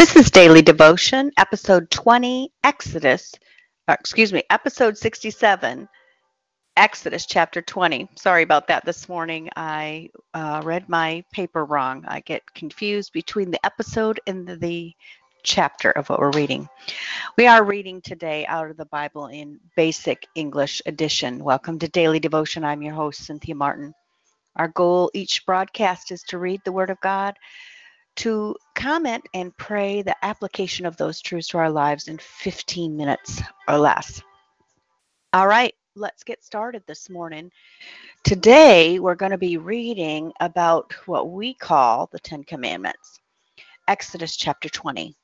This is Daily Devotion, episode 20, Exodus, uh, excuse me, episode 67, Exodus chapter 20. Sorry about that this morning. I uh, read my paper wrong. I get confused between the episode and the, the chapter of what we're reading. We are reading today out of the Bible in Basic English Edition. Welcome to Daily Devotion. I'm your host, Cynthia Martin. Our goal each broadcast is to read the Word of God to comment and pray the application of those truths to our lives in 15 minutes or less. All right, let's get started this morning. Today, we're going to be reading about what we call the Ten Commandments, Exodus chapter 20.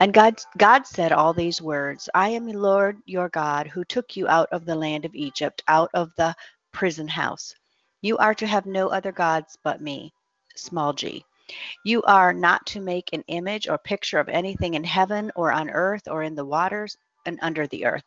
And God, God said all these words I am the Lord your God who took you out of the land of Egypt, out of the prison house. You are to have no other gods but me, small g. You are not to make an image or picture of anything in heaven or on earth or in the waters and under the earth.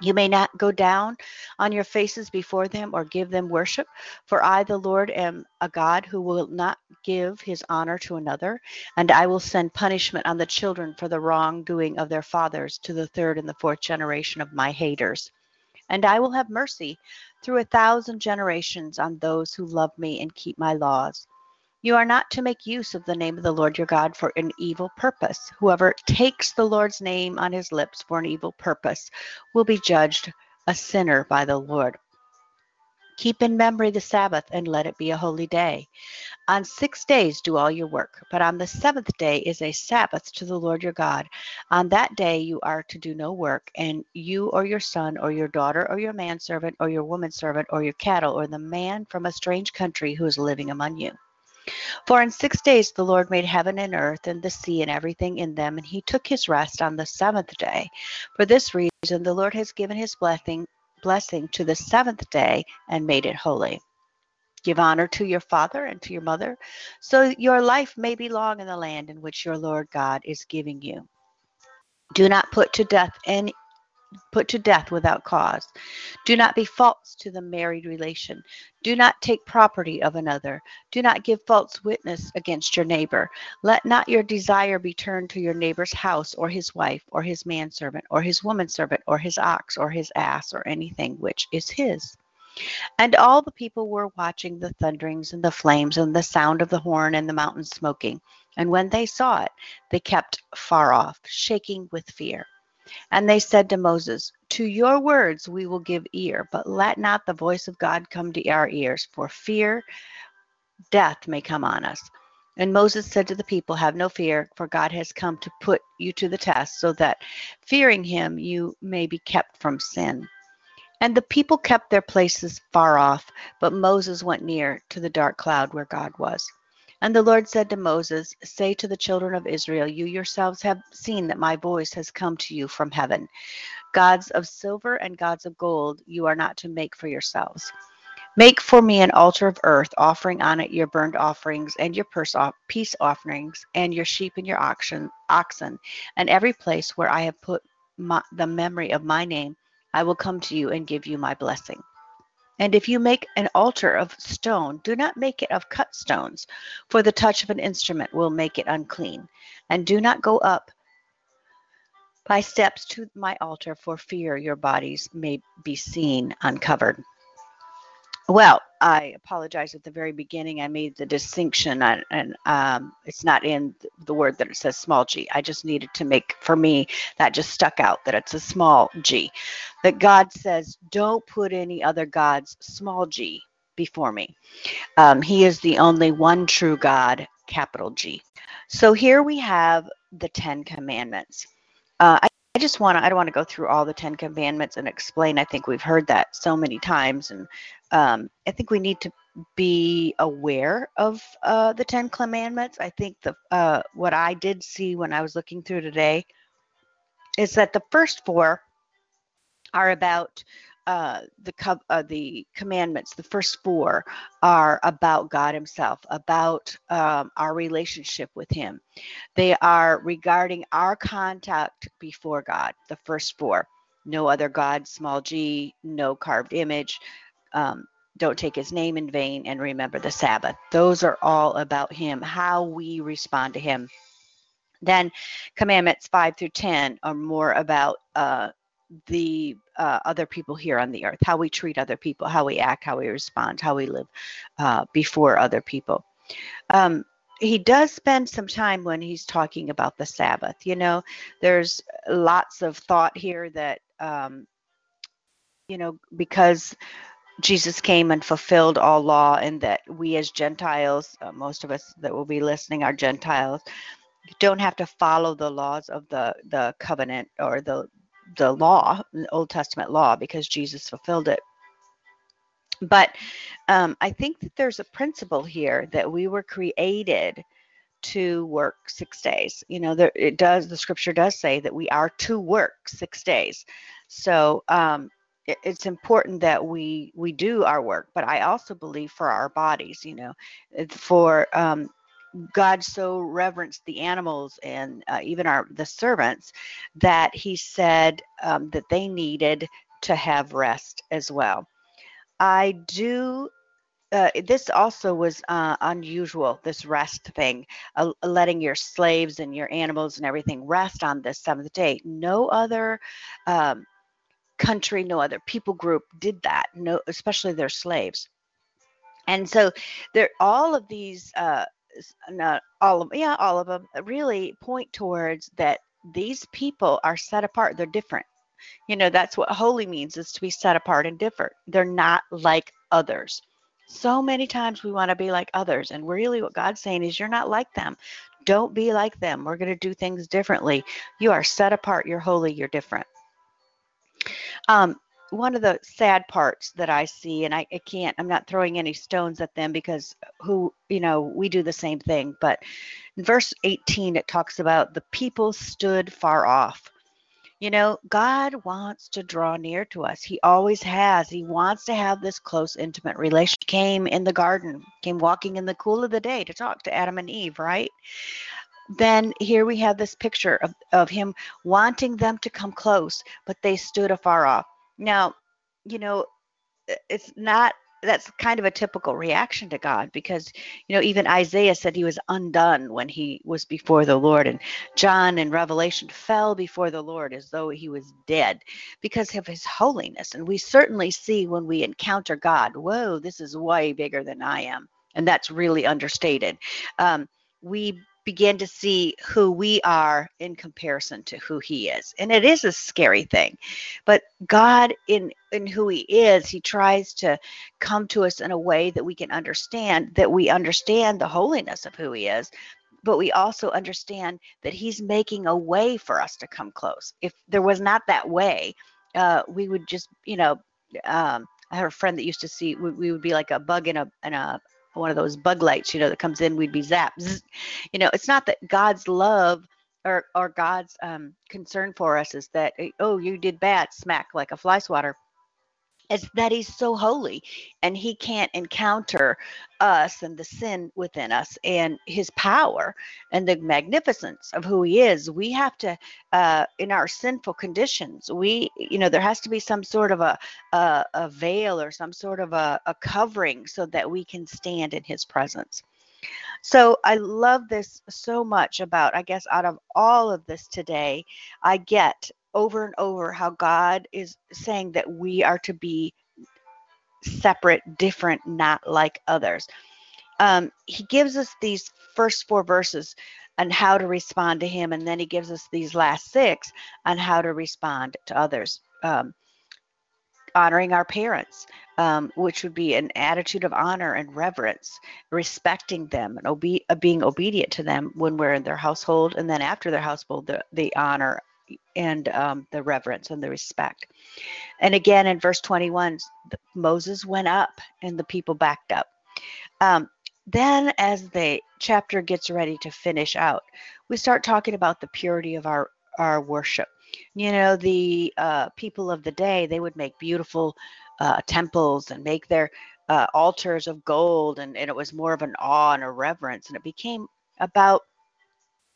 You may not go down on your faces before them or give them worship, for I, the Lord, am a God who will not give his honor to another, and I will send punishment on the children for the wrongdoing of their fathers to the third and the fourth generation of my haters. And I will have mercy through a thousand generations on those who love me and keep my laws. You are not to make use of the name of the Lord your God for an evil purpose. Whoever takes the Lord's name on his lips for an evil purpose will be judged a sinner by the Lord. Keep in memory the Sabbath and let it be a holy day. On six days do all your work, but on the seventh day is a Sabbath to the Lord your God. On that day you are to do no work, and you or your son or your daughter or your manservant or your womanservant or your cattle or the man from a strange country who is living among you. For in six days the Lord made heaven and earth and the sea and everything in them, and he took his rest on the seventh day. For this reason the Lord has given his blessing blessing to the seventh day and made it holy. Give honor to your father and to your mother, so your life may be long in the land in which your Lord God is giving you. Do not put to death any put to death without cause. Do not be false to the married relation. Do not take property of another. Do not give false witness against your neighbor. Let not your desire be turned to your neighbor's house or his wife or his manservant or his womanservant or his ox or his ass or anything which is his. And all the people were watching the thunderings and the flames and the sound of the horn and the mountain smoking. And when they saw it, they kept far off, shaking with fear. And they said to Moses, To your words we will give ear, but let not the voice of God come to our ears, for fear death may come on us. And Moses said to the people, Have no fear, for God has come to put you to the test, so that fearing him you may be kept from sin. And the people kept their places far off, but Moses went near to the dark cloud where God was. And the Lord said to Moses, Say to the children of Israel, You yourselves have seen that my voice has come to you from heaven. Gods of silver and gods of gold you are not to make for yourselves. Make for me an altar of earth, offering on it your burnt offerings and your peace offerings, and your sheep and your oxen, and every place where I have put my, the memory of my name, I will come to you and give you my blessing. And if you make an altar of stone, do not make it of cut stones, for the touch of an instrument will make it unclean. And do not go up by steps to my altar for fear your bodies may be seen uncovered. Well, I apologize at the very beginning. I made the distinction, and, um, it's not in the word that it says small g. I just needed to make, for me, that just stuck out that it's a small g. That God says, don't put any other gods, small g, before me. Um, he is the only one true God, capital G. So here we have the Ten Commandments. Uh, I I just want to, I don't want to go through all the Ten Commandments and explain. I think we've heard that so many times. And um, I think we need to be aware of uh, the Ten Commandments. I think the uh, what I did see when I was looking through today is that the first four are about uh, the uh, the commandments. The first four are about God Himself, about um, our relationship with Him. They are regarding our contact before God. The first four: no other God, small g, no carved image. Um, don't take his name in vain and remember the Sabbath. Those are all about him, how we respond to him. Then commandments 5 through 10 are more about uh, the uh, other people here on the earth, how we treat other people, how we act, how we respond, how we live uh, before other people. Um, he does spend some time when he's talking about the Sabbath. You know, there's lots of thought here that, um, you know, because Jesus came and fulfilled all law, and that we as Gentiles, uh, most of us that will be listening are Gentiles, don't have to follow the laws of the the covenant or the the law, the Old Testament law, because Jesus fulfilled it. But um, I think that there's a principle here that we were created to work six days. You know, there, it does. The Scripture does say that we are to work six days. So um, it, it's important that we we do our work. But I also believe for our bodies. You know, for um, God so reverenced the animals and uh, even our the servants that He said um, that they needed to have rest as well. I do. Uh, this also was uh, unusual. This rest thing, uh, letting your slaves and your animals and everything rest on this seventh day. No other um, country, no other people group did that. No, especially their slaves. And so, there all of these uh, not all of yeah all of them really point towards that these people are set apart they're different. You know that's what holy means is to be set apart and different. They're not like others. So many times we want to be like others and really what god's saying is you're not like them. Don't be like them. We're going to do things differently. You are set apart. You're holy. You're different. Um, one of the sad parts that I see, and I, I, can't, I'm not throwing any stones at them because who, you know, we do the same thing. But in verse 18, it talks about the people stood far off. You know, God wants to draw near to us. He always has. He wants to have this close, intimate relationship. Came in the garden, came walking in the cool of the day to talk to Adam and Eve, right? Then here we have this picture of, of him wanting them to come close, but they stood afar off now, you know, it's not that's kind of a typical reaction to God because you know even Isaiah said he was undone when he was before the Lord and John in Revelation fell before the Lord as though he was dead because of his holiness. And we certainly see when we encounter God whoa this is way bigger than I am. And that's really understated. Um, we begin to see who we are in comparison to who he is. And it is a scary thing but god in in who he is he tries to come to us in a way that we can understand that we understand the holiness of who he is but we also understand that he's making a way for us to come close. If there was not that way uh, we would just you know um, I have a friend that used to see we, we would be like a bug in a in a one of those bug lights, you know, that comes in, we'd be zapped. You know, it's not that God's love or, or God's um, concern for us is that, oh, you did bad, smack like a fly swatter. It's that he's so holy and he can't encounter us and the sin within us and his power and the magnificence of who he is. We have to, uh, in our sinful conditions, we, you know, there has to be some sort of a, a, a veil or some sort of a, a covering so that we can stand in his presence. So I love this so much about, I guess, out of all of this today, I get over and over how God is saying that we are to be separate, different, not like others. Um, he gives us these first four verses on how to respond to Him, and then He gives us these last six on how to respond to others. Um, honoring our parents, um, which would be an attitude of honor and reverence, respecting them and obe- being obedient to them when we're in their household, and then after their household, the, the honor and um, the reverence and the respect. And again in verse 21, Moses went up and the people backed up. Um, then, as the chapter gets ready to finish out, we start talking about the purity of our, our worship. You know, the uh, people of the day, they would make beautiful uh, temples and make their uh, altars of gold, and, and it was more of an awe and a reverence. And it became about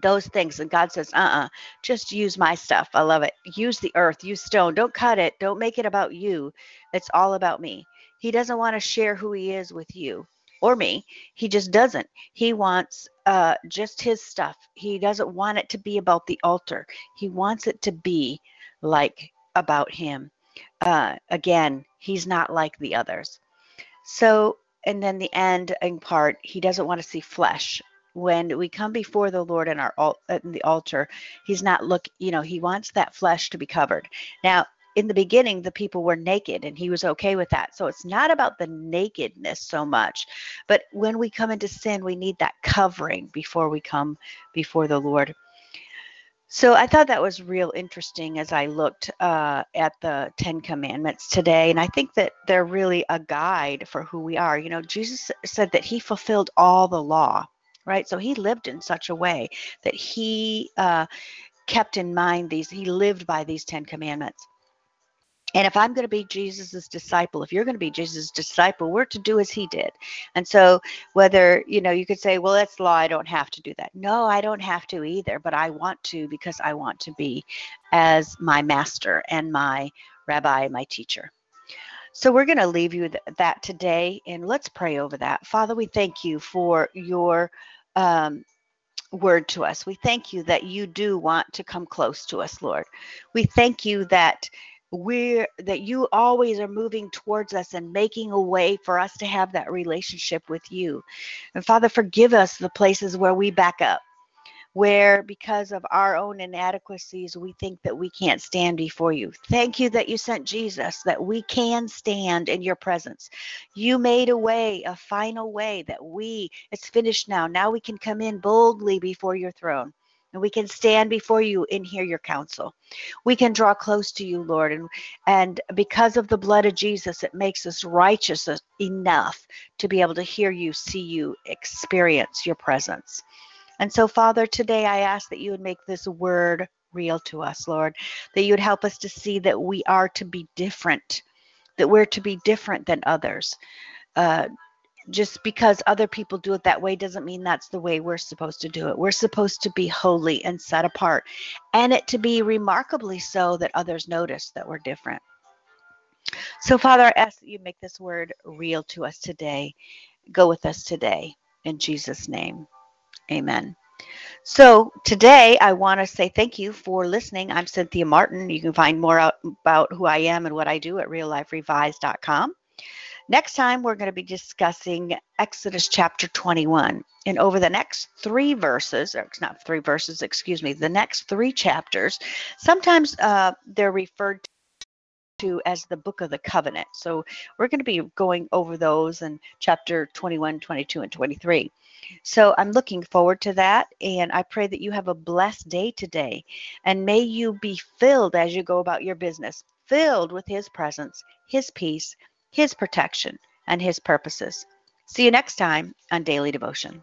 those things. And God says, uh uh-uh, uh just use my stuff. I love it. Use the earth, use stone. Don't cut it. Don't make it about you. It's all about me. He doesn't want to share who he is with you or me. He just doesn't. He wants uh, just his stuff. He doesn't want it to be about the altar. He wants it to be like about him. Uh, again, he's not like the others. So, and then the end in part, he doesn't want to see flesh when we come before the Lord in our in the altar, He's not look. You know, He wants that flesh to be covered. Now, in the beginning, the people were naked, and He was okay with that. So it's not about the nakedness so much, but when we come into sin, we need that covering before we come before the Lord. So I thought that was real interesting as I looked uh, at the Ten Commandments today. And I think that they're really a guide for who we are. You know, Jesus said that he fulfilled all the law right? So he lived in such a way that he uh, kept in mind these, he lived by these Ten Commandments. And if I'm going to be Jesus's disciple, if you're going to be Jesus' disciple, we're to do as he did. And so, whether, you know, you could say, well, that's law, I don't have to do that. No, I don't have to either, but I want to because I want to be as my master and my rabbi, my teacher. So we're going to leave you th- that today, and let's pray over that. Father, we thank you for your um, word to us. We thank you that you do want to come close to us, Lord. We thank you that we're that you always are moving towards us and making a way for us to have that relationship with you. And Father, forgive us the places where we back up where because of our own inadequacies, we think that we can't stand before you. Thank you that you sent Jesus, that we can stand in your presence. You made a way, a final way that we, it's finished now. Now we can come in boldly before your throne and we can stand before you and hear your counsel. We can draw close to you, Lord, and and because of the blood of Jesus, it makes us righteous enough to be able to hear you, see you, experience your presence. And so, Father, today I ask that you would make this word real to us, Lord, that you would help us to see that we are to be different, that we're to be different than others. Uh, just because other people do it that way doesn't mean that's the way we're supposed to do it. We're supposed to be holy and set apart, and it to be remarkably so that others notice that we're different. So, Father, I ask that you make this word real to us today. Go with us today. In Jesus' name. Amen. So today I want to say thank you for listening. I'm Cynthia Martin. You can find more out about who I am and what I do at realliferevised.com. Next time we're going to be discussing Exodus chapter 21. And over the next three verses, or not three verses, excuse me, the next three chapters, sometimes uh, they're referred to to as the book of the covenant. So we're going to be going over those in chapter 21, 22, and 23. So I'm looking forward to that. And I pray that you have a blessed day today. And may you be filled as you go about your business, filled with His presence, His peace, His protection, and His purposes. See you next time on Daily Devotion.